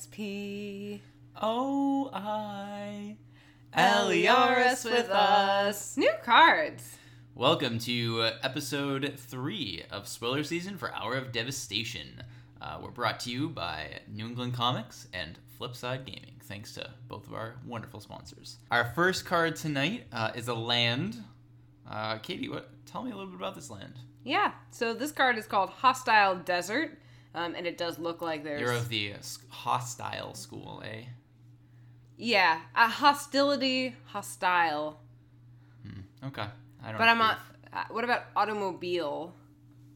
S P O I L E R S with us. New cards. Welcome to uh, episode three of spoiler season for Hour of Devastation. Uh, we're brought to you by New England Comics and Flipside Gaming. Thanks to both of our wonderful sponsors. Our first card tonight uh, is a land. Uh, Katie, what? Tell me a little bit about this land. Yeah. So this card is called Hostile Desert, um, and it does look like there's You're of the hostile school, eh? yeah a hostility hostile. Okay. I don't. But I'm on. Uh, what about automobile?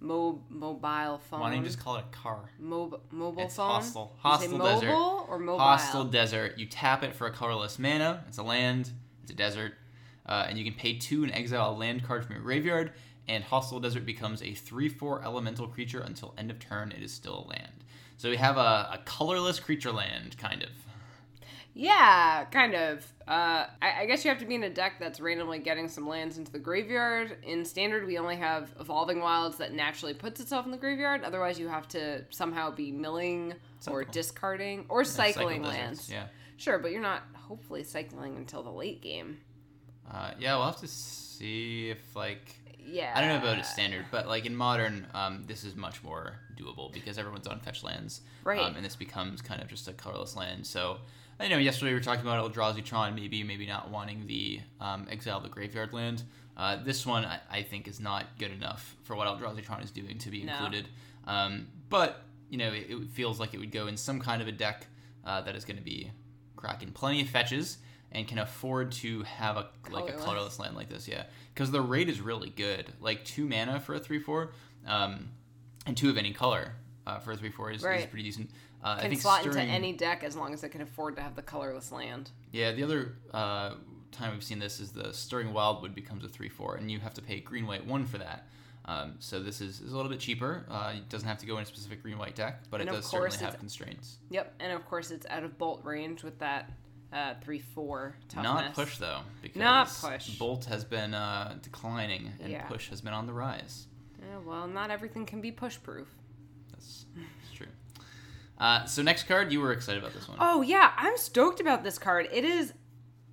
Mo- mobile phone. Why don't you just call it a car? Mob- mobile It's phone? hostile. Hostile mobile desert. or mobile? Hostile desert. You tap it for a colorless mana. It's a land. It's a desert. Uh, and you can pay two and exile a land card from your graveyard. And hostile desert becomes a three-four elemental creature until end of turn. It is still a land. So we have a, a colorless creature land, kind of. Yeah, kind of. Uh, I, I guess you have to be in a deck that's randomly getting some lands into the graveyard. In standard, we only have Evolving Wilds that naturally puts itself in the graveyard. Otherwise, you have to somehow be milling or discarding or cycling Cycle lands. Yeah. Sure, but you're not hopefully cycling until the late game. Uh, yeah, we'll have to see if like Yeah. I don't know about it standard, but like in modern, um, this is much more doable because everyone's on fetch lands, Right. Um, and this becomes kind of just a colorless land. So I know yesterday we were talking about Eldrazi Tron, maybe maybe not wanting the um, exile the graveyard land. Uh, this one I, I think is not good enough for what Eldrazi Tron is doing to be No. included. Um, but you know it, it feels like it would go in some kind of a deck uh, that is going to be cracking plenty of fetches and can afford to have a like a Colorless. colorless land like this. Yeah, because the rate is really good. Like two mana for a three four, um, and two of any color uh, for a three four is, is pretty decent. Uh, I can think slot stirring, into any deck as long as it can afford to have the colorless land. Yeah, the other uh, time we've seen this is the stirring wildwood becomes a three four, and you have to pay green white one for that. Um, so this is, is a little bit cheaper. Uh, it doesn't have to go in a specific green white deck, but And it does certainly have constraints. Yep, and of course it's out of bolt range with that uh, three four toughness. Not push though, because Not push. Bolt has been uh, declining and Yeah. push has been on the rise. Yeah, well, not everything can be push proof. That's, that's true. Uh, so next card, you were excited about this one. Oh yeah, I'm stoked about this card. It is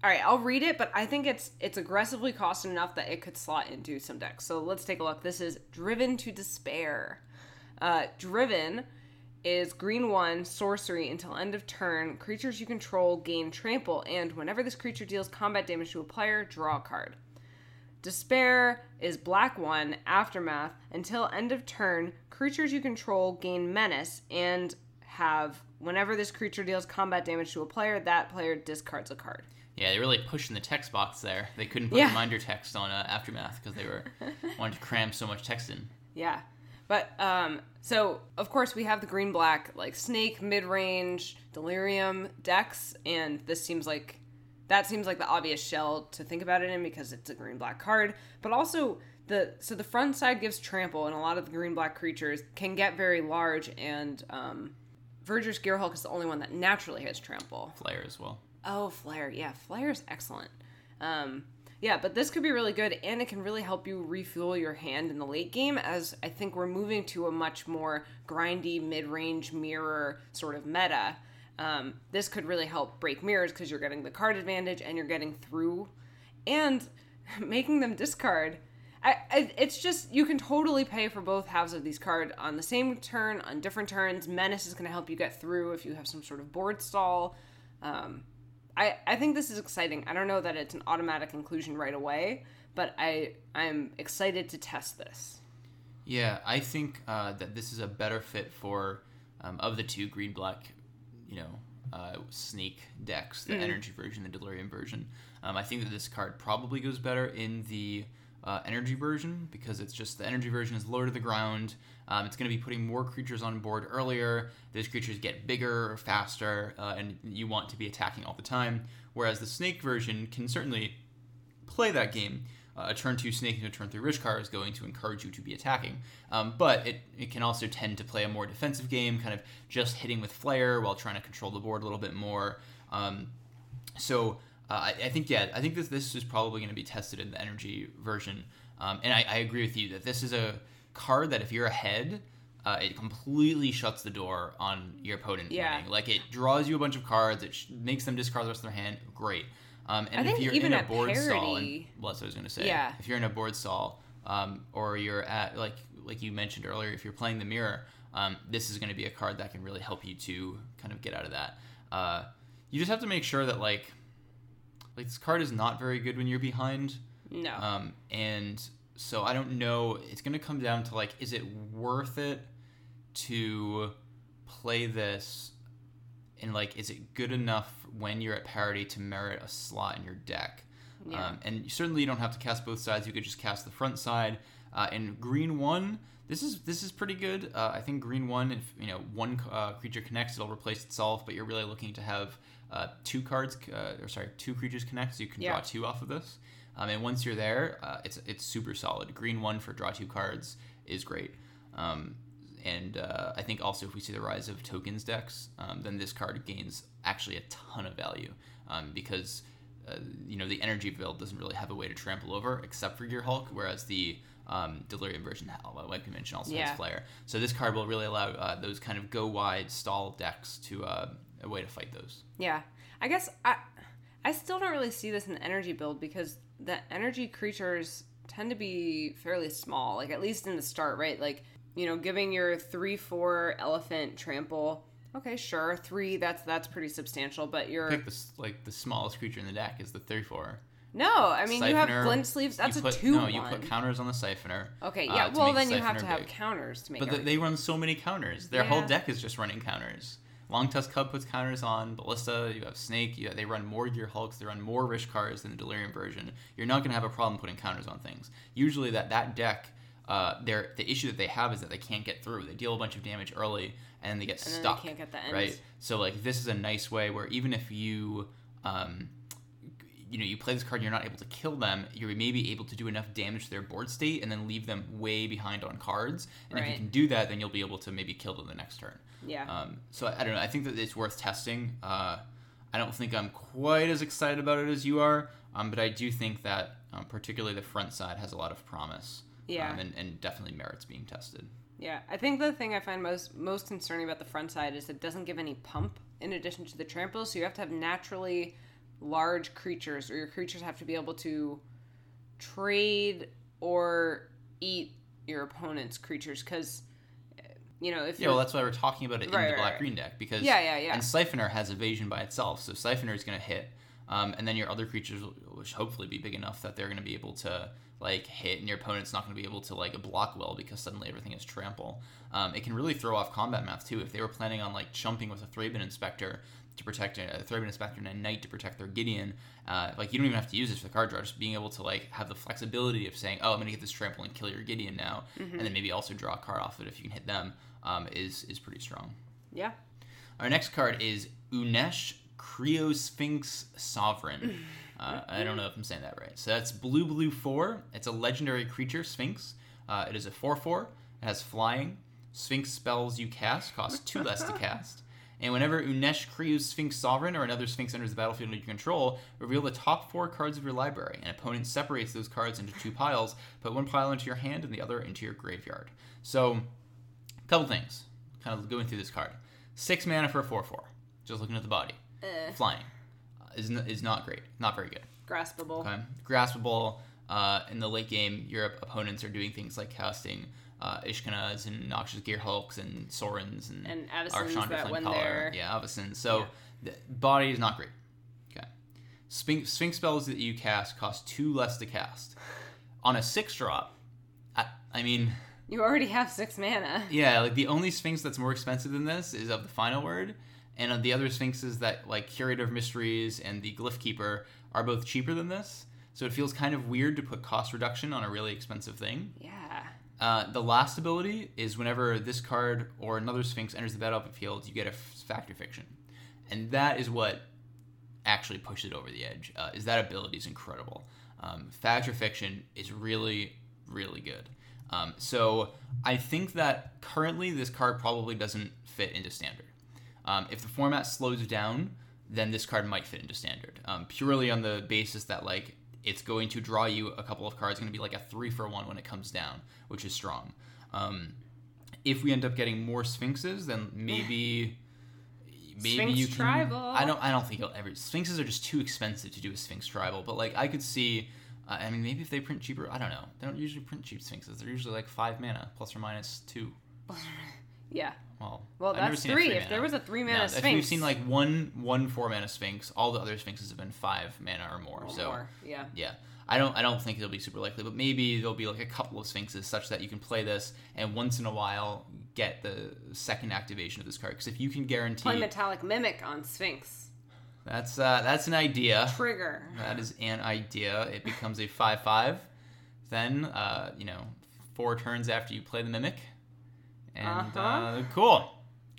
all right. I'll read it, but I think it's it's aggressively costed enough that it could slot into some decks. So let's take a look. This is Driven to Despair. Uh, Driven is green one sorcery until end of turn. Creatures you control gain trample, and whenever this creature deals combat damage to a player, draw a card. Despair is black one, aftermath. Until end of turn, creatures you control gain menace and have whenever this creature deals combat damage to a player, that player discards a card. Yeah, they really pushing the text box there. They couldn't put Yeah. reminder text on uh, aftermath because they were wanted to cram so much text in. Yeah. But um so of course we have the green black like snake mid-range delirium decks and this seems like that seems like the obvious shell to think about it in because it's a green black card, but also the so the front side gives trample and a lot of the green black creatures can get very large and um Verdurous Gearhulk is the only one that naturally has trample. Flare as well. Oh, Flare. Yeah, Flare's excellent. Um, yeah, but this could be really good, and it can really help you refuel your hand in the late game, as I think we're moving to a much more grindy, mid range mirror sort of meta. Um, this could really help break mirrors because you're getting the card advantage and you're getting through and making them discard. I, I, it's just you can totally pay for both halves of these cards on the same turn on different turns. Menace is going to help you get through if you have some sort of board stall. Um, I, I think this is exciting. I don't know that it's an automatic inclusion right away, but I I'm excited to test this. Yeah, I think uh, that this is a better fit for um, of the two green black, you know, uh, sneak decks, the energy version, the delirium version. Um, I think that this card probably goes better in the uh, energy version because it's just the energy version is lower to the ground. Um, it's going to be putting more creatures on board earlier. Those creatures get bigger, or faster, uh, and you want to be attacking all the time. Whereas the snake version can certainly play that game. Uh, a turn two snake and a turn three Rishkar is going to encourage you to be attacking. Um, but it, it can also tend to play a more defensive game, kind of just hitting with Flare while trying to control the board a little bit more. Um, so uh, I, I think, yeah, I think this, this is probably going to be tested in the energy version. Um, and I, I agree with you that this is a card that if you're ahead, uh, it completely shuts the door on your opponent Yeah. winning. Like it draws you a bunch of cards, it sh- makes them discard the rest of their hand. Great. Um, and I if you're even in a at board stall, and, well, that's what I was going to say. Yeah. If you're in a board stall, um, or you're at like like you mentioned earlier, if you're playing the mirror, um, this is going to be a card that can really help you to kind of get out of that. Uh, you just have to make sure that like like this card is not very good when you're behind. No. Um, and so I don't know. It's going to come down to like, is it worth it to play this? And like, is it good enough when you're at parity to merit a slot in your deck? Yeah. Um, and certainly you don't have to cast both sides. You could just cast the front side. Uh, and green one, this is this is pretty good. Uh, I think green one, if you know one uh, creature connects, it'll replace itself. But you're really looking to have uh, two cards, uh, or sorry, two creatures connect, so you can Yeah. draw two off of this. Um, and once you're there, uh, it's it's super solid. Green one for draw two cards is great. Um, and uh, I think also if we see the rise of tokens decks, um, then this card gains actually a ton of value um, because uh, you know the energy build doesn't really have a way to trample over except for Gear Hulk, whereas the um, Delirium version, like we mentioned, also Yeah. has Flare. So this card will really allow uh, those kind of go wide stall decks to uh, a way to fight those. Yeah, I guess I I still don't really see this in the energy build because the energy creatures tend to be fairly small. Like at least in the start, right? Like you know, giving your three four elephant trample. Okay, sure, three. That's that's pretty substantial. But you're Pick the like the smallest creature in the deck is the 34. no. I mean, you have Siphoner, glint sleeves. That's you a put, two No, one. you put counters on the Siphoner. okay, uh, yeah. to well, then the you have Siphoner to have big. counters to make. But it th- they run so many counters. Their Yeah. whole deck is just running counters. Longtusk Cub puts counters on Ballista. You have Snake. You they run more Gear Hulks. They run more Rishkars than the Delirium version. You're not going to have a problem putting counters on things. Usually, that that deck, uh, their the issue that they have is that they can't get through. They deal a bunch of damage early and then they get and then stuck. they can't get the ends. right. So like this is a nice way where even if you um, you know you play this card and you're not able to kill them you're maybe able to do enough damage to their board state and then leave them way behind on cards. And if you can do that then you'll be able to maybe kill them the next turn. Yeah. um, so I, I don't know i think that it's worth testing. Uh, i don't think i'm quite as excited about it as you are um, but i do think that um, particularly the front side has a lot of promise Yeah. um, and, and definitely merits being tested. Yeah, I think the thing I find most most concerning about the front side is it doesn't give any pump in addition to the trample, so you have to have naturally large creatures, or your creatures have to be able to trade or eat your opponent's creatures. Because you know if yeah well that's why we're talking about it in Right, the right, black right. green deck because Yeah, yeah, yeah. and siphoner has evasion by itself so siphoner is going to hit um, and then your other creatures will will hopefully be big enough that they're going to be able to like hit and your opponent's not going to be able to like block well because suddenly everything is trample. Um, it can really throw off combat math too. If they were planning on like chumping with a Thraben Inspector to protect a, a Thraben Inspector and a Knight to protect their Gideon uh, like you don't even have to use this for the card draw. Just being able to like have the flexibility of saying oh I'm going to get this trample and kill your Gideon now Mm-hmm. and then maybe also draw a card off it if you can hit them um, is is pretty strong. Yeah. Our next card is Unesh Criosphinx Sovereign. Uh, I don't know if I'm saying that right. So that's blue, blue four. It's a legendary creature, Sphinx. Uh, it is a four four. It has flying. Sphinx spells you cast cost two less to cast. And whenever Unesh Criosphinx Sovereign or another Sphinx enters the battlefield under your control, reveal the top four cards of your library. An opponent separates those cards into two piles. Put one pile into your hand and the other into your graveyard. So, a couple things. Kind of going through this card. Six mana for a 4 4. Just looking at the body. Eh, Flying uh, is, n- is not great. Not very good. graspable. Okay. Graspable. Uh, in the late game, your opponents are doing things like casting uh, Ishkanas and Noxious Gear Hulks and Sorens and, And Archandra that Flame when Caller. they're- Yeah, Avacyn. So Yeah. the body is not great. Okay. Sphinx, Sphinx spells that you cast cost two less to cast. On a six drop, I, I mean, You already have six mana. yeah, like the only Sphinx that's more expensive than this is of the final word, and the other Sphinxes that like Curator of Mysteries and the Glyph Keeper are both cheaper than this. So it feels kind of weird to put cost reduction on a really expensive thing. Yeah. Uh, the last ability is whenever this card or another Sphinx enters the battlefield, you get a Fact or Fiction, and that is what actually pushes it over the edge. Uh, is that ability is incredible. Um, Fact or Fiction is really, really good. Um, so I think that currently this card probably doesn't fit into standard. Um, if the format slows down, then this card might fit into standard. Um, purely on the basis that like it's going to draw you a couple of cards, going to be like a three for one when it comes down, which is strong. Um, if we end up getting more Sphinxes, then maybe maybe Sphinx you can. tribal. I don't. I don't think you'll ever. Sphinxes are just too expensive to do a Sphinx tribal. But like, I could see. Uh, I mean, maybe if they print cheaper, I don't know. They don't usually print cheap Sphinxes. They're usually like five mana plus or minus two. Yeah. Well, Well, I've that's three. three If there was a three No, mana if Sphinx, you've seen like one one four mana Sphinx, all the other Sphinxes have been five mana or more. or so more. yeah. yeah, I don't I don't think it'll be super likely, but maybe there'll be like a couple of Sphinxes such that you can play this and once in a while get the second activation of this card. Because if you can guarantee Play metallic mimic on Sphinx. that's uh, that's an idea. Trigger. That is an idea. It becomes a five five. Then uh, you know four turns after you play the mimic, and Uh-huh. uh, cool,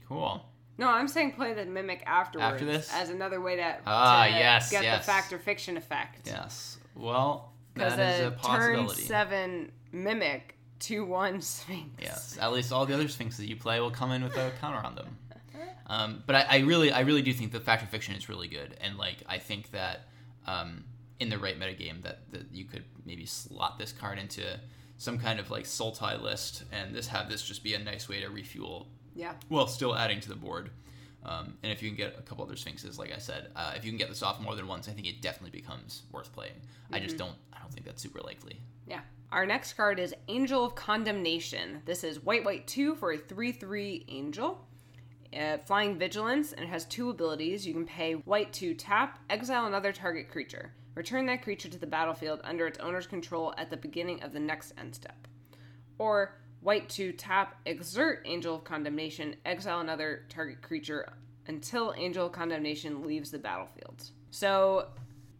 cool. No, I'm saying play the mimic afterwards. After this? as another way to, Ah, to yes, get yes. the fact or fiction effect. Yes. Well, that is a, a turn seven mimic two one Sphinx. Yes, at least all the other Sphinxes you play will come in with a counter on them. Um, but I, I really, I really do think the Fact or Fiction is really good, and like I think that um, in the right metagame that that you could maybe slot this card into some kind of like Sultai list, and this have this just be a nice way to refuel Yeah. while still adding to the board. Um, and if you can get a couple other Sphinxes, like I said, uh, if you can get this off more than once, I think it definitely becomes worth playing. I just don't, I don't think that's super likely. Yeah. Our next card is Angel of Condemnation. This is white, white, two for a 3 3 angel. Uh, flying Vigilance, and it has two abilities. You can pay white to tap, exile another target creature. Return that creature to the battlefield under its owner's control at the beginning of the next end step. Or white to tap, exert Angel of Condemnation, exile another target creature until Angel of Condemnation leaves the battlefield. So,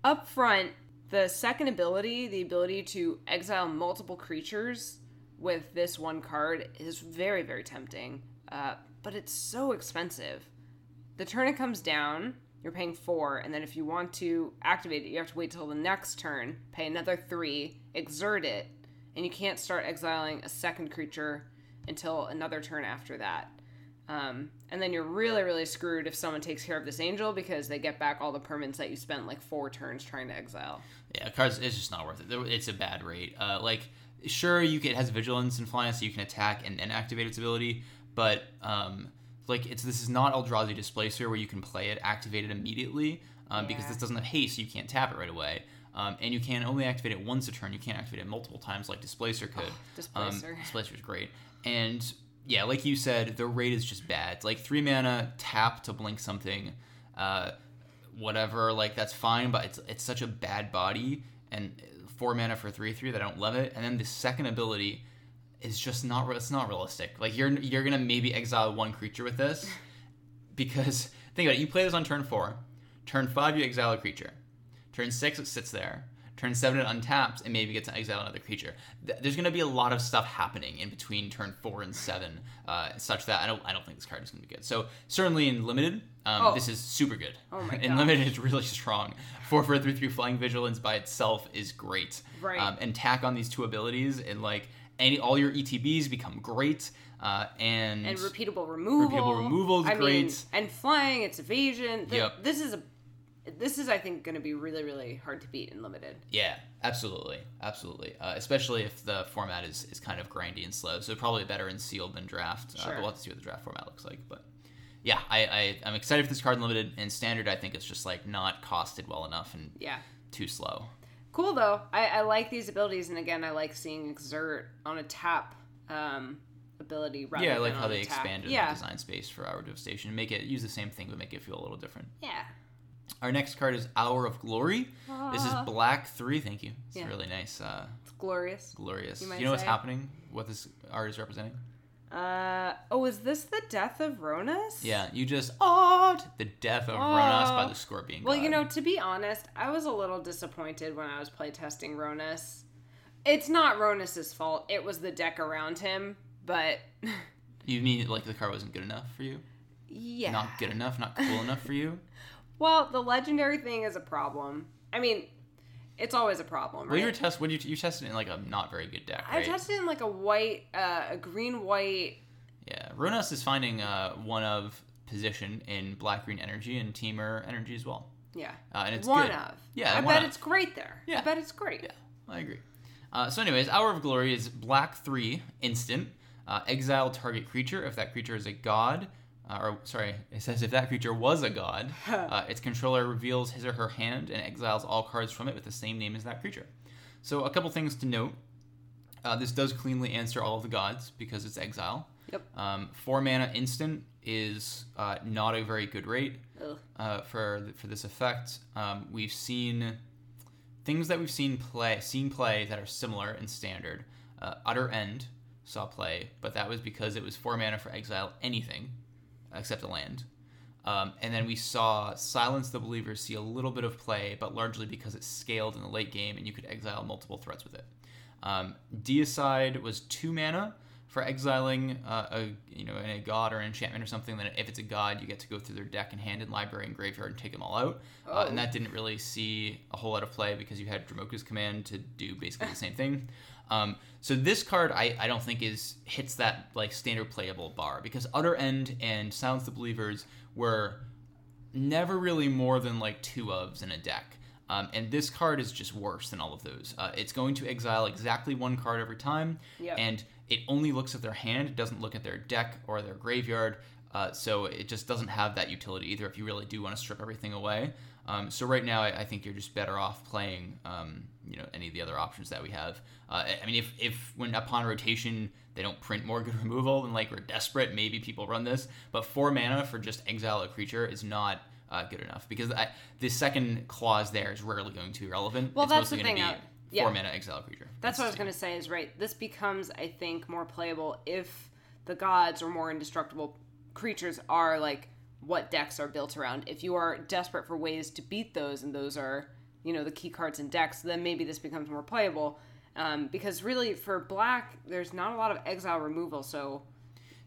up front, the second ability, the ability to exile multiple creatures with this one card, is very, very tempting, uh, but it's so expensive. The turn it comes down, you're paying four, and then if you want to activate it, you have to wait till the next turn, pay another three, exert it, and you can't start exiling a second creature until another turn after that. Um, and then you're really, really screwed if someone takes care of this angel because they get back all the permanents that you spent like four turns trying to exile. Yeah, cards it's just not worth it. It's a bad rate. Uh, like, sure, you can, it has vigilance and flying, so you can attack and then activate its ability, but um, like it's this is not Eldrazi Displacer where you can play it, activate it immediately, um, because this doesn't have haste, so you can't tap it right away. Um, and you can only activate it once a turn. You can't activate it multiple times like Displacer could. Displacer. Um, Displacer is great. And yeah, like you said, the rate is just bad. Like three mana tap to blink something, uh, whatever. Like that's fine, but it's it's such a bad body. And four mana for three three that I don't love it. And then the second ability is just not it's not realistic. Like you're you're gonna maybe exile one creature with this because think about it. You play this on turn four. Turn five, you exile a creature. Turn six, it sits there. Turn seven, it untaps and maybe gets to exile another creature. Th- There's going to be a lot of stuff happening in between turn four and seven, uh, such that I don't I don't think this card is going to be good. So certainly in limited, um, Oh. this is super good. Oh my in gosh. limited, it's really strong. Four four three three flying vigilance by itself is great. Right. Um, and tack on these two abilities and like any all your ETBs become great. Uh, and and repeatable removal. Repeatable removal is I mean, great. and flying, it's evasion. Th- Yep. This is a, this is I think going to be really really hard to beat in limited. Yeah, absolutely, absolutely. Uh, especially if the format is, is kind of grindy and slow. So probably better in sealed than draft. Uh, Sure. but we'll have to see what the draft format looks like. But yeah, I, I I'm excited for this card in limited and standard. I think it's just like not costed well enough and Yeah. too slow. Cool though. I, I like these abilities, and again, I like seeing exert on a tap um, ability. Rather yeah, I like how they tap. expanded Yeah, the design space for Hour of Devastation. And make it use the same thing but make it feel a little different. yeah. Our next card is Hour of Glory. This is Ah. black three. Thank you. It's Yeah. really nice. Uh, It's glorious. glorious. You You, know what's happening? What this art is representing? Uh oh, is this the death of Rhonas? Yeah, you just awed the death of Rhonas by the Scorpion. Well, God. you know, to be honest, I was a little disappointed when I was playtesting Rhonas. It's not Rhonas's fault. It was the deck around him, but you mean like the card wasn't good enough for you? yeah. Not good enough, not cool enough for you? Well, the legendary thing is a problem. I mean, it's always a problem, Well, right? you were test. What you you tested in like a not very good deck, I tested in like a white, uh, a green white. yeah, Rhonas is finding uh, one of position in black green energy and Temur energy as well, Yeah. uh, and it's one good. of. Yeah, I bet of. it's great there. Yeah, I bet it's great. Yeah, I agree. Uh, so, anyways, Hour of Glory is black three instant. Uh, exile target creature if that creature is a god. Uh, or sorry, it says if that creature was a god, uh, its controller reveals his or her hand and exiles all cards from it with the same name as that creature. So a couple things to note. Uh, this does cleanly answer all of the gods because it's exile. Yep. Um, four mana instant is uh, not a very good rate uh, for for this effect. Um, we've seen things that we've seen play seen play that are similar in standard. Uh, Utter End saw play, but that was because it was four mana for exile anything except a land. Um, and then we saw Silence the Believer see a little bit of play, but largely because it scaled in the late game and you could exile multiple threats with it. Um, Deicide was two mana for exiling uh, a you know a god or an enchantment or something. Then if it's a god, you get to go through their deck and hand and library and graveyard and take them all out. Uh, and Oh. that didn't really see a whole lot of play because you had Dromoka's command to do basically the same thing. Um, so this card I, I don't think is hits that like standard playable bar because Utter End and Silence the Believers were never really more than like two ofs in a deck. Um, and this card is just worse than all of those. Uh, it's going to exile exactly one card every time, Yep. and it only looks at their hand. It doesn't look at their deck or their graveyard. Uh, so it just doesn't have that utility either. If you really do want to strip everything away, um, so right now I, I think you're just better off playing, um, you know, any of the other options that we have. Uh, I- mean, if if when upon rotation they don't print more good removal, then like we're desperate, maybe people run this. But four mana for just exile a creature is not uh, good enough because I, the second clause there is rarely going to be relevant. Well, it's that's mostly the going to thing, be uh, yeah. four mana exile creature. That's what I was going to say is right. This becomes, I think, more playable if the gods or more indestructible creatures are like what decks are built around. If you are desperate for ways to beat those, and those are, you know, the key cards in decks, then maybe this becomes more playable. Um, because really, for black, there's not a lot of exile removal, so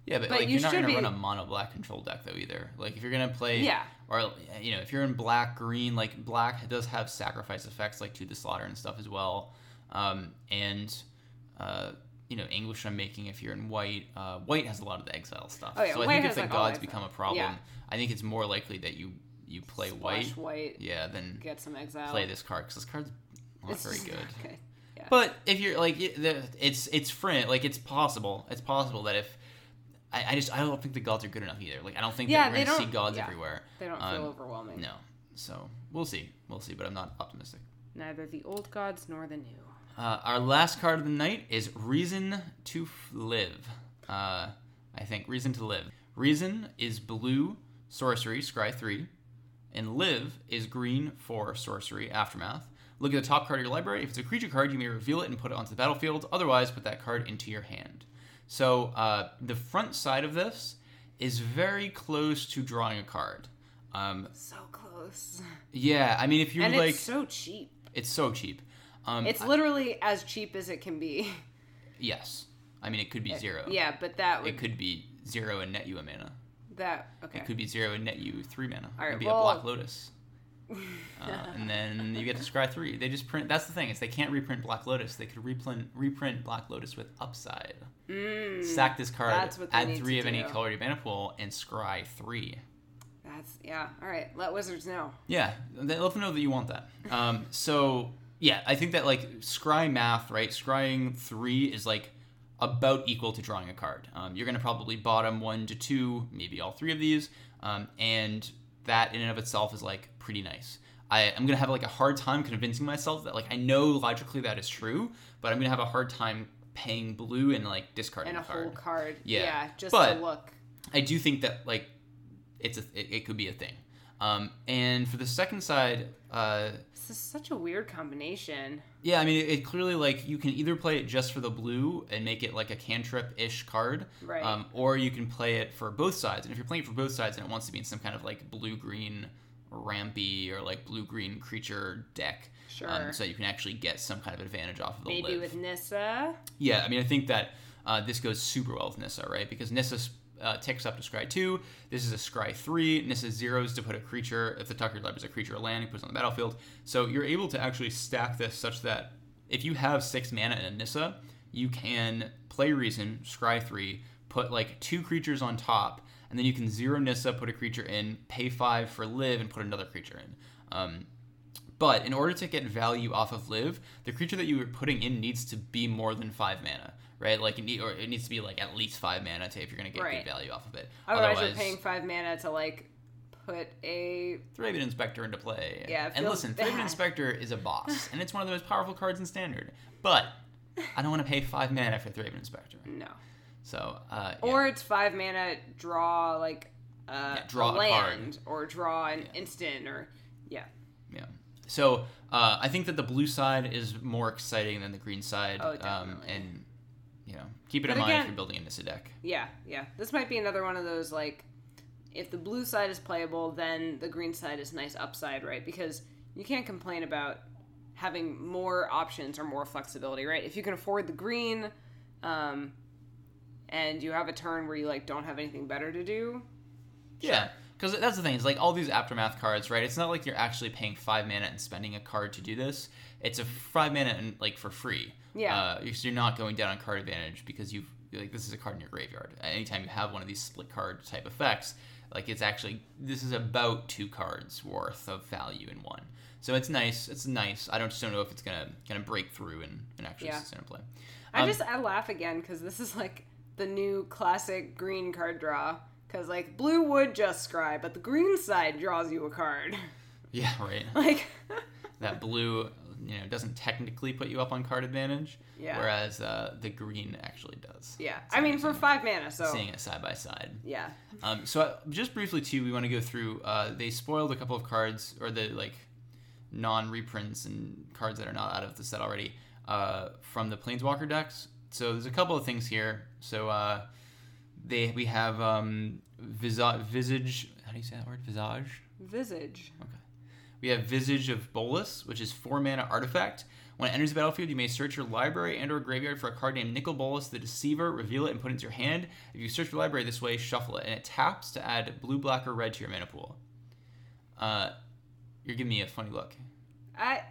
Yeah, but, But like you you're not gonna be- run a mono black control deck though either. Like if you're gonna play, Yeah. or you know if you're in black green, like black does have sacrifice effects like to the slaughter and stuff as well, um, and uh, you know English I'm making if you're in white. Uh, white has a lot of the exile stuff. Oh, yeah, so I think if the like, gods become a problem, Yeah. I think it's more likely that you you play white, splash white, yeah, then get some exile. play this card because this card's not It's very good. not good. Yeah. But if you're like, it's it's frin like it's possible. It's possible that if I, I just I don't think the gods are good enough either. Like I don't think Yeah, that we're gonna see gods yeah. everywhere. they don't um, feel overwhelming. No, so we'll see, we'll see. But I'm not optimistic. Neither the old gods nor the new. Uh, our last card of the night is Reason to F- Live. Uh, I think Reason to Live. Reason is blue sorcery, scry three, and Live is green for sorcery, aftermath. Look at the top card of your library. If it's a creature card, you may reveal it and put it onto the battlefield. Otherwise, put that card into your hand. So uh, the front side of this is very close to drawing a card. Um, So close. yeah, I mean, if you're and like, it's so cheap. it's so cheap. Um, It's literally as cheap as it can be. yes, I mean it could be zero. Yeah, but that would It could be zero and net you a mana. that okay. It could be zero and net you three mana. All right, It'd be well- a Black Lotus. Uh, and then you get to scry three. They just print. That's the thing is they can't reprint Black Lotus. They could reprint reprint Black Lotus with upside. Mm, Sack this card, add three to of any do. color to your mana pool, and scry three. That's yeah. All right, let wizards know. Yeah, let them know that you want that. Um, so yeah, I think that like scry math, right? Scrying three is like about equal to drawing a card. Um, you're gonna probably bottom one to two, maybe all three of these, um, and that in and of itself is like pretty nice. I, I'm gonna have like a hard time convincing myself that like I know logically that is true, but I'm gonna have a hard time paying blue and like discarding And a a card. whole card. Yeah, Yeah, just but- to look. I do think that like it's a it, it could be a thing. Um, and for the second side, uh, This is such a weird combination. yeah, I mean it, it clearly like you can either play it just for the blue and make it like a cantrip ish card, Right. Um, or you can play it for both sides. And if you're playing it for both sides and it wants to be in some kind of like blue green rampy or like blue green creature deck, Sure. um, so you can actually get some kind of advantage off of the Maybe live. with Nissa. Yeah, I mean, I think that uh, this goes super well with Nissa, right? Because Nissa uh, ticks up to Scry 2. This is a Scry 3. Nissa zeros to put a creature, if the Tucker Lab is a creature land, he puts on the battlefield. So you're able to actually stack this such that if you have six mana in a Nissa, you can play Reason, Scry 3, put like two creatures on top, and then you can zero Nissa, put a creature in, pay five for live, and put another creature in. Um, but in order to get value off of live, the creature that you are putting in needs to be more than five mana, right? Like, it need, or it needs to be like at least five mana to if you're gonna get Right. good value off of it. Otherwise, you're paying five mana to like put a Thraben Inspector into play. Yeah, and listen, bad. Thraben Inspector is a boss, and it's one of the most powerful cards in Standard. But I don't want to pay five mana for Thraben Inspector. no, So, uh, yeah. or it's five mana draw like uh, draw a a card. land or draw an instant or yeah. Yeah. So uh, I think that the blue side is more exciting than the green side. Oh, um, and you know, keep it But in mind if you're building a Nissa deck. Yeah, yeah. This might be another one of those like if the blue side is playable, then the green side is nice upside, right? Because you can't complain about having more options or more flexibility, right? If you can afford the green, um, and you have a turn where you like don't have anything better to do, Yeah. Because that's the thing. It's like all these aftermath cards, right? It's not like you're actually paying five mana and spending a card to do this. It's a five mana and like for free. Yeah. Uh, you're, so you're not going down on card advantage because you've like this is a card in your graveyard. Anytime you have one of these split card type effects, like it's actually this is about two cards worth of value in one. So it's nice. It's nice. I don't just don't know if it's gonna gonna break through and, and actually Yeah. stand play. I Um, just I laugh again because this is like the new classic green card draw. Because like blue would just scry, but the green side draws you a card. Yeah, right. like that blue you know doesn't technically put you up on card advantage Yeah. whereas uh, the green actually does. Yeah, It's I mean for five mana, so seeing it side by side. Yeah, um, so uh, just briefly too we want to go through uh, they spoiled a couple of cards or the like non-reprints and cards that are not out of the set already uh, from the planeswalker decks. So there's a couple of things here. So uh, they we have um, Visa- visage how do you say that word? Visage? Visage. We have Visage of Bolas, which is four mana artifact. When it enters the battlefield, you may search your library and or graveyard for a card named Nicol Bolas the Deceiver, reveal it, and put it into your hand. If you search your library this way, shuffle it, and it taps to add blue, black, or red to your mana pool. Uh, you're giving me a funny look. I,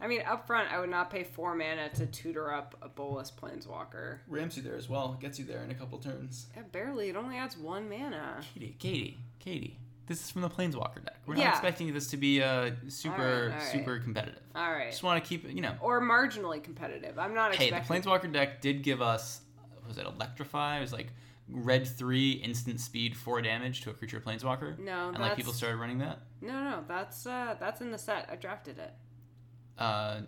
I mean, up front, I would not pay four mana to tutor up a Bolas planeswalker. Ramps you there as well. Gets you there in a couple turns. Yeah, barely. It only adds one mana. Katie, Katie, Katie. This is from the Planeswalker deck. We're Yeah. not expecting this to be uh, super, Alright, alright. super competitive. All right, Just want to keep it, you know. or marginally competitive. I'm not Hey, the expecting. Planeswalker deck did give us was it Electrify? It was like red three instant speed four damage to a creature Planeswalker. no, and like people started running that. no, no. That's uh, that's in the set. I drafted it. Uh,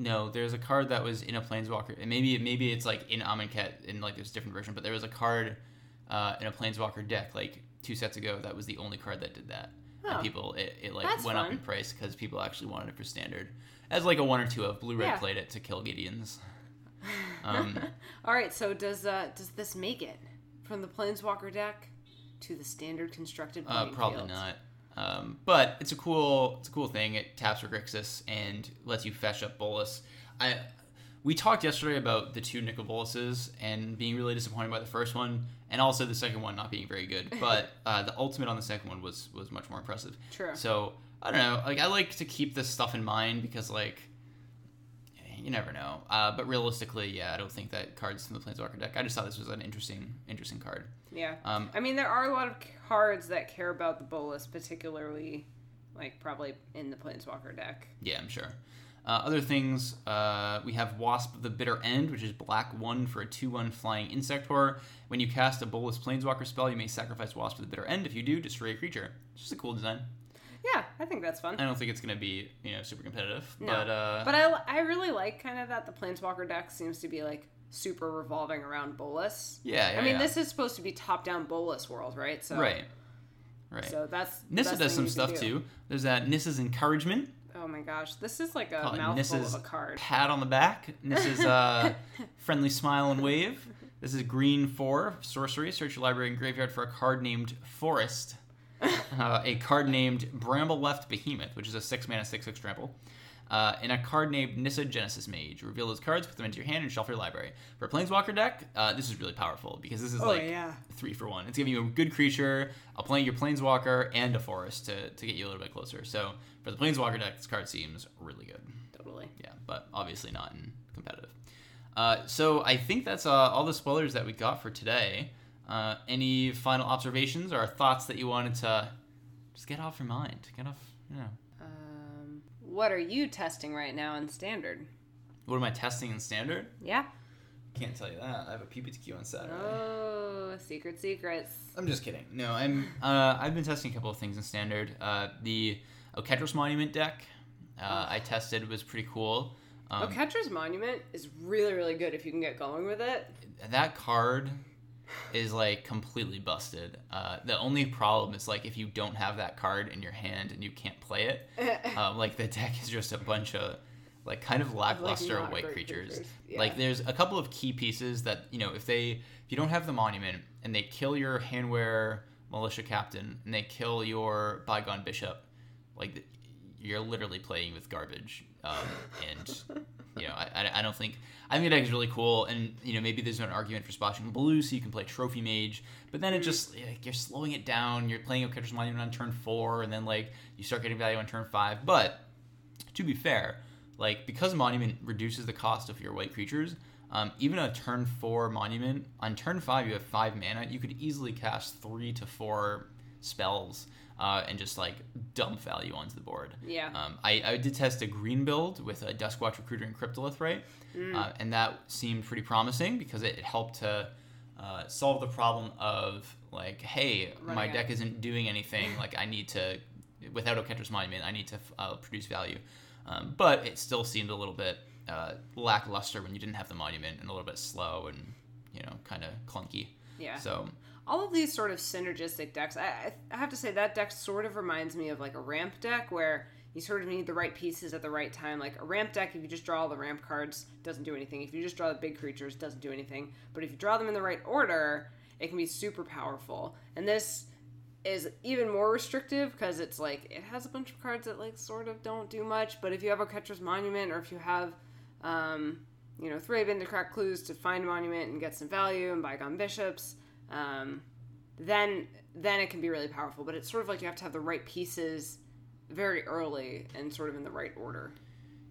no, there's a card that was in a Planeswalker, and maybe maybe it's like in Amonkhet in like there's a different version, but there was a card uh, in a Planeswalker deck like two sets ago that was the only card that did that. And people it, it like That's went up in price because people actually wanted it for standard as like a one or two of blue red Yeah. played it to kill Gideons. Um, All right. So does uh does this make it from the planeswalker deck to the standard constructed? Uh, probably not. Um, but it's a cool, it's a cool thing. It taps for Grixis and lets you fetch up Bolas. I, we talked yesterday about the two Nicol Bolases and being really disappointed by the first one, and also the second one not being very good. But uh, the ultimate on the second one was was much more impressive. True. So I don't know. Like I like to keep this stuff in mind because like. You never know, uh, but realistically, yeah, I don't think that cards from the Planeswalker deck. I just thought this was an interesting, interesting card. Yeah. Um, I mean, there are a lot of cards that care about the Bolas, particularly, like probably in the planeswalker deck. Yeah, I'm sure. Uh, other things, uh, we have Wasp of the Bitter End, which is black one for a 2 1 flying insect horror. When you cast a Bolas Planeswalker spell, you may sacrifice Wasp of the Bitter End. If you do, destroy a creature. It's just a cool design. Yeah, I think that's fun. I don't think it's going to be, you know, super competitive. No. But, uh, But I, I really like kind of that the planeswalker deck seems to be like super revolving around Bolas. yeah, yeah. I mean, yeah. this is supposed to be top down Bolas world, right? So Right. Right. So that's Nissa does some stuff too. There's that Nissa's Encouragement. Oh my gosh, this is like a Call mouthful Nissa's of a card. pat on the back. This is uh, friendly smile and wave. This is green four sorcery. Search your library and graveyard for a card named Forest. uh, a card named Brambleweft Behemoth, which is a six mana six six trample. Uh, and a card named Nissa Genesis Mage. Reveal those cards, put them into your hand, and shuffle your library. For a Planeswalker deck, uh, this is really powerful because this is Oh like yeah. three for one. It's giving you a good creature, a plane, your planeswalker, and a forest to, to get you a little bit closer. So for the planeswalker deck, this card seems really good. Totally. Yeah, but obviously not in competitive. Uh, so I think that's uh, all the spoilers that we got for today. Uh, any final observations or thoughts that you wanted to just get off your mind? Get off, you know. Um, what are you testing right now in standard? What am I testing in standard? Yeah. Can't tell you that. I have a PPTQ on Saturday. Oh, secret secrets. I'm just kidding. No, I'm. Uh, I've been testing a couple of things in standard. Uh, the Oketra's Monument deck uh, I tested it was pretty cool. Um, Oketra's Monument is really, really good if you can get going with it. that card is like completely busted. Uh, the only problem is like if you don't have that card in your hand and you can't play it, um, like the deck is just a bunch of like kind of lackluster not white creatures. creatures. Like there's a couple of key pieces that you know if they if you don't have the monument and they kill your Hanweir Militia Captain and they kill your bygone bishop, like you're literally playing with garbage. Um, and you know I, I, don't think I deck is really cool and you know maybe there's an argument for splashing blue so you can play trophy mage, but then it just like, you're slowing it down. You're playing Oketra's monument on turn four and then like you start getting value on turn five, but to be fair, like because monument reduces the cost of your white creatures, um, even a turn four monument on turn five you have five mana. You could easily cast three to four spells uh, and just like dump value onto the board. Yeah. Um, I, I did test a green build with a Duskwatch Recruiter and Cryptolith, right? Uh, and that seemed pretty promising because it, it helped to uh, solve the problem of like, hey, my out. deck isn't doing anything. like I need to, without Oketra's Monument, I need to uh, produce value. Um, but it still seemed a little bit uh, lackluster when you didn't have the monument and a little bit slow and you know kind of clunky. Yeah. So all of these sort of synergistic decks I, I- have to say that deck sort of reminds me of like a ramp deck where you sort of need the right pieces at the right time. Like a ramp deck if you just draw all the ramp cards doesn't do anything. If you just draw the big creatures doesn't do anything. But if you draw them in the right order it can be super powerful. And this is even more restrictive because it's like it has a bunch of cards that like sort of don't do much. But if you have Oketra's monument or if you have um, you know three to crack clues to find a monument and get some value and bygone bishops um, then then it can be really powerful. But it's sort of like you have to have the right pieces very early and sort of in the right order.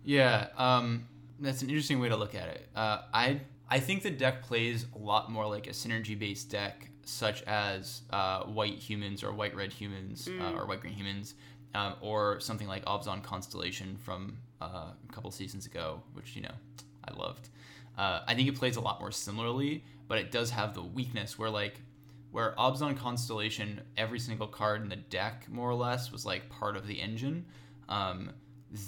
Yeah, um, that's an interesting way to look at it. Uh, I I think the deck plays a lot more like a synergy based deck, such as uh, white humans or white red humans uh, or white green humans, um, or something like Abzan Constellation from uh, a couple seasons ago, which you know I loved. Uh, I think it plays a lot more similarly, but it does have the weakness where like where Abzan Constellation, every single card in the deck more or less was like part of the engine. Um,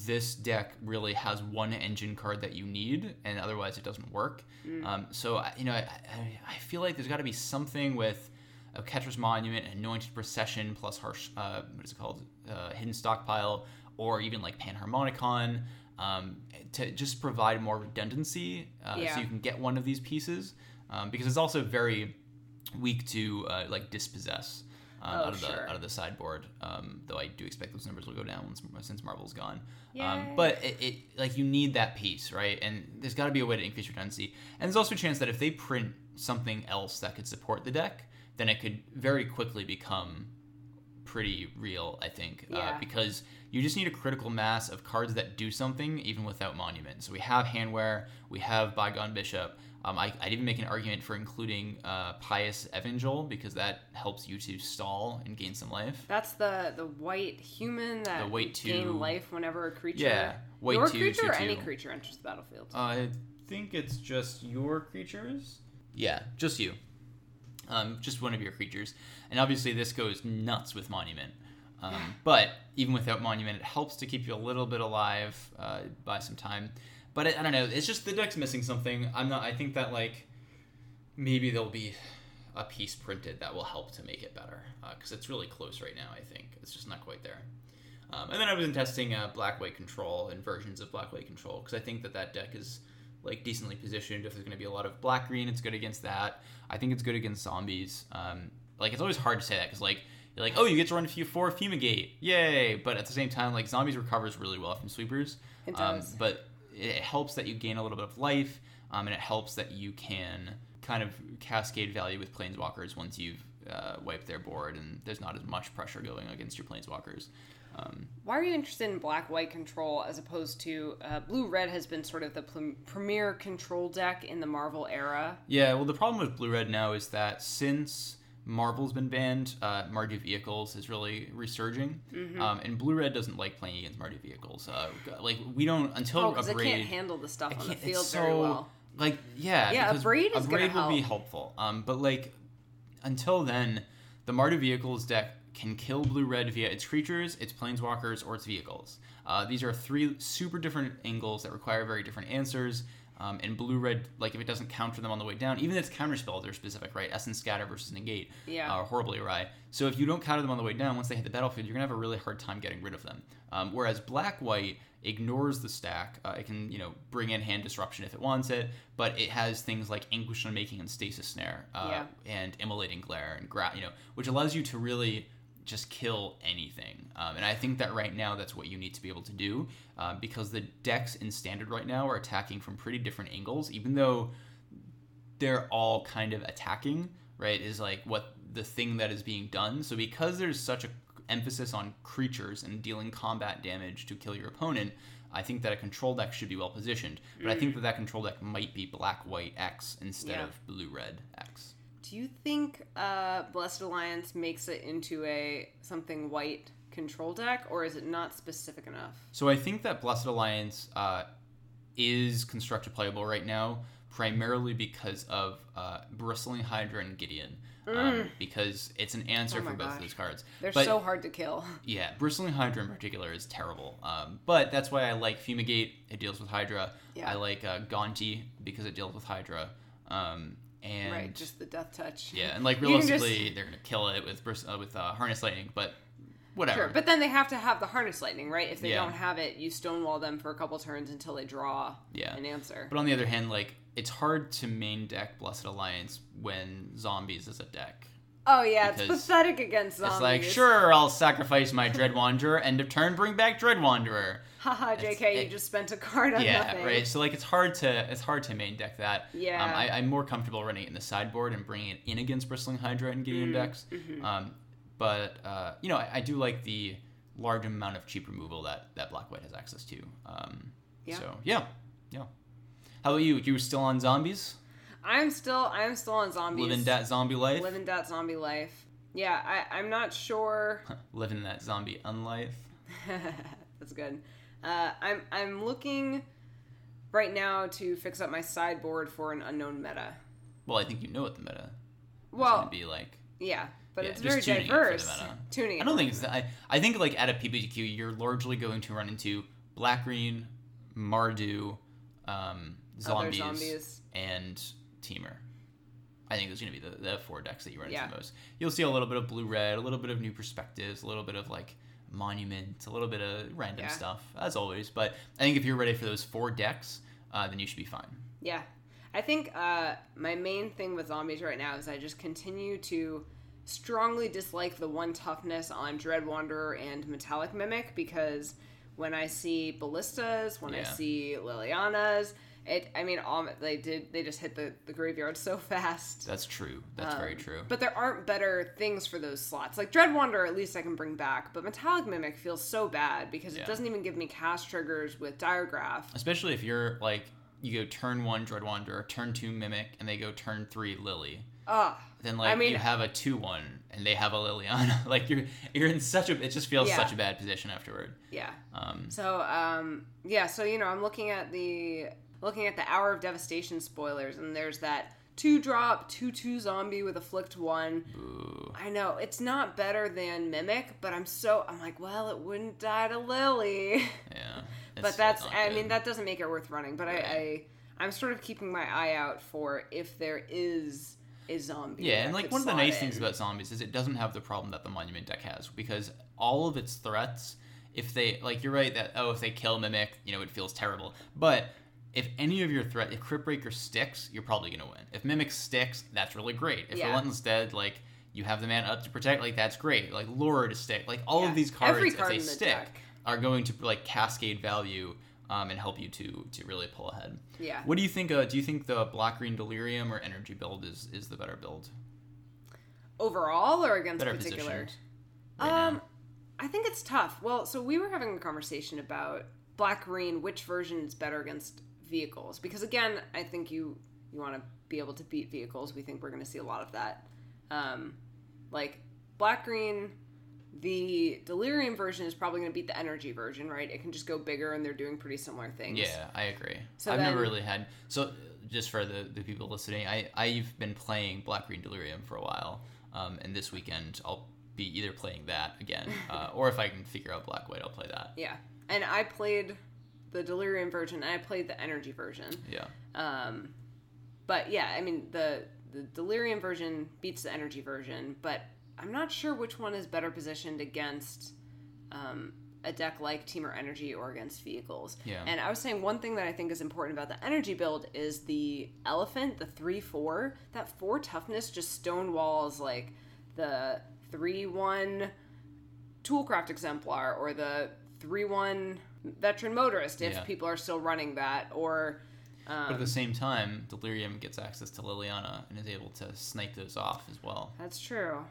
this deck really has one engine card that you need, and otherwise it doesn't work. Um, so you know, I, I, I feel like there's got to be something with Oketra's Monument, Anointed Procession, plus harsh, uh, what is it called, uh, Hidden Stockpile, or even like Panharmonicon, um, to just provide more redundancy, uh, Yeah. so you can get one of these pieces, um, because it's also very weak to uh, like dispossess um, Oh, out of the sure. out of the sideboard. Um, though I do expect those numbers will go down once, since Marvel's gone. Um, but it, it like you need that piece, right? And there's got to be a way to increase redundancy. And there's also a chance that if they print something else that could support the deck, then it could very quickly become pretty real. I think uh, because you just need a critical mass of cards that do something even without monument. So we have Hanweir, we have Bygone Bishop. Um, I, I'd even make an argument for including uh, Pious Evangel because that helps you to stall and gain some life. That's the the white human that The white two- gain life whenever a creature. Yeah, white your two, creature two, or any creature enters the battlefield. I think it's just your creatures. Yeah, just you. Um, just one of your creatures. And obviously, this goes nuts with Monument. Um, but even without Monument, it helps to keep you a little bit alive uh, by some time. But I, I don't know. It's just the deck's missing something. I'm not. I think that like maybe there'll be a piece printed that will help to make it better because it's really close right now. I think it's just not quite there. Um, and then I was testing uh, black white control and versions of black white control because I think that that deck is like decently positioned. If there's going to be a lot of black green, it's good against that. I think it's good against zombies. Um, like it's always hard to say that because like you're like, oh, you get to run a few four fumigate, yay! But at the same time, like zombies recovers really well from sweepers. It Um, does. but it helps that you gain a little bit of life, um, and it helps that you can kind of cascade value with planeswalkers once you've uh, wiped their board, and there's not as much pressure going against your planeswalkers. Um, Why are you interested in black white control as opposed to uh, blue red has been sort of the pl- premier control deck in the Marvel era? Yeah, well, the problem with blue red now is that since Marvel's been banned. Uh, Mardu Vehicles is really resurging, Mm-hmm. um, and Blue Red doesn't like playing against Mardu Vehicles. Uh, like we don't until Oh, because it can't handle the stuff on the field it's very well. Like yeah, Yeah, Abrade is gonna will be helpful. Um, but like until then, the Mardu Vehicles deck can kill blue red via its creatures, its planeswalkers, or its vehicles. Uh, these are three super different angles that require very different answers. Um, and blue red, like if it doesn't counter them on the way down, even if its counter spells are specific, right? Essence Scatter versus Negate Yeah. are horribly awry. So if you don't counter them on the way down, once they hit the battlefield, you're gonna have a really hard time getting rid of them. Um, whereas black white ignores the stack. Uh, it can, you know, bring in hand disruption if it wants it, but it has things like Anguished Unmaking and Stasis Snare, uh, Yeah. and Immolating Glare and gra- you know, which allows you to really just kill anything. Um, and I think that right now that's what you need to be able to do uh, because the decks in standard right now are attacking from pretty different angles, even though they're all kind of attacking, right? Is like what the thing that is being done. So because there's such a emphasis on creatures and dealing combat damage to kill your opponent, I think that a control deck should be well positioned. But I think that that control deck might be black white X instead Yeah. of blue red X. Do you think uh, Blessed Alliance makes it into a something white control deck, or is it not specific enough? So I think that Blessed Alliance uh, is constructed playable right now, primarily because of uh, Bristling Hydra and Gideon. Um, because it's an answer Mm. Oh for both gosh. of those cards. They're But- so hard to kill. Yeah, Bristling Hydra in particular is terrible. Um, but that's why I like Fumigate. It deals with Hydra. Yeah. I like uh, Gonti because it deals with Hydra. Um, and right, just the death touch. yeah, and like can just- realistically, they're gonna kill it with uh, with uh, Harness Lightning. But whatever. Sure, but then they have to have the harness lightning, right? If they Yeah. don't have it, you stonewall them for a couple turns until they draw Yeah. an answer. But on the other hand, like it's hard to main deck Blessed Alliance when zombies is a deck. Oh yeah, it's pathetic against zombies. It's like, sure, I'll sacrifice my Dread Wanderer, end of turn, bring back Dread Wanderer. Haha, JK, you just spent a card on yeah, nothing. Yeah, right. So like, it's hard to it's hard to main deck that. Yeah. Um, I, I'm more comfortable running it in the sideboard and bringing it in against Bristling Hydra and Gideon decks. Mm-hmm. Um, but uh, you know, I, I do like the large amount of cheap removal that that Black White has access to. Um, Yeah. So yeah, yeah. How about you? You still on zombies? I'm still I'm still on zombies. Living that zombie life? living that zombie life. Yeah, I, I'm not sure. Living that zombie unlife. That's good. Uh, I'm I'm looking right now to fix up my sideboard for an unknown meta. Well, I think you know what the meta is Well, be like. yeah, but Yeah, it's very tuning it for the diverse. meta. Tuning. I don't think it's that. I, I think like at a PPTQ, you're largely going to run into black green, Mardu, um, zombies, zombies. and Temur. I think those are going to be the, the four decks that you run Yeah. into the most. You'll see a little bit of blue red, a little bit of new perspectives, a little bit of like monument, a little bit of random Yeah. stuff as always. But I think if you're ready for those four decks, uh, then you should be fine. Yeah. I think uh, my main thing with zombies right now is I just continue to strongly dislike the one toughness on Dread Wanderer and Metallic Mimic because when I see ballistas, when I see Lilianas, it I mean all they did they just hit the, the graveyard so fast. That's true. That's very Um, true. But there aren't better things for those slots. Like Dread Wanderer, at least I can bring back. But Metallic Mimic feels so bad because Yeah. it doesn't even give me cast triggers with Diregraf. Especially if you're like you go turn one Dread Wanderer, turn two Mimic, and they go turn three Lily. Ah, Then like I mean- you have a two one and they have a Liliana. like you're you're in such a it just feels Yeah. such a bad position afterward. yeah. Um, So um yeah, so you know, I'm looking at the looking at the Hour of Devastation spoilers and there's that two drop, two two zombie with afflict one. I know, it's not better than Mimic, but I'm so I'm like, well, it wouldn't die to Lily. yeah. But that's I good. mean that doesn't make it worth running. But Right. I, I I'm sort of keeping my eye out for if there is a zombie. Yeah, and like one of the nice things about zombies is it doesn't have the problem that the monument deck has because all of its threats, if they like, you're right that oh, if they kill mimic, you know, it feels terrible. But if any of your threat, if Crypt Breaker sticks, you're probably gonna win. If mimic sticks, that's really great. If Yeah. Relentless Dead, like you have the man up to protect, like that's great. Like Lure to stick, like all Yeah. of these cards, Every if they the stick, deck. are going to like cascade value. Um, and help you to to really pull ahead. Yeah. What do you think? Uh, do you think the black green delirium or energy build is is the better build? Overall or against Better particular? right now? Um, I think it's tough. Well, so we were having a conversation about black green, which version is better against vehicles? Because again, I think you you want to be able to beat vehicles. We think we're going to see a lot of that. Um, like black green. The delirium version is probably going to beat the energy version, right? It can just go bigger, and they're doing pretty similar things. Yeah, I agree. So I've then- never really had so just for the, the people listening, I I've been playing Black Green Delirium for a while, um, and this weekend I'll be either playing that again, uh, or if I can figure out Black White, I'll play that. Yeah, and I played the delirium version, and I played the energy version. Yeah, Um, but yeah, I mean the the delirium version beats the energy version, but I'm not sure which one is better positioned against um, a deck like Temur Energy or against vehicles. Yeah. And I was saying one thing that I think is important about the energy build is the elephant, the three four. That four toughness just stonewalls like the three one toolcraft exemplar or the three one veteran motorist if Yeah. people are still running that or um, but at the same time, Delirium gets access to Liliana and is able to snipe those off as well. That's true.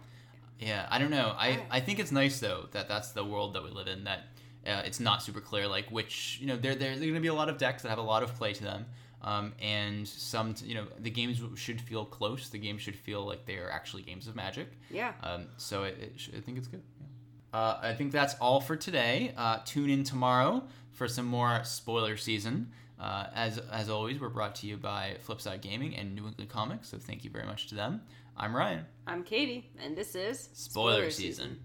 Yeah, I don't know. I, I think it's nice though that that's the world that we live in. That uh, it's not super clear like which you know there there there's going to be a lot of decks that have a lot of play to them, um, and some you know the games should feel close. The games should feel like they are actually games of Magic. Yeah. Um, so it, it sh- I think it's good. Yeah. Uh, I think that's all for today. Uh, tune in tomorrow for some more spoiler season. Uh, as as always, we're brought to you by Flipside Gaming and New England Comics. So thank you very much to them. I'm Ryan. I'm Katie, and this is Spoiler season.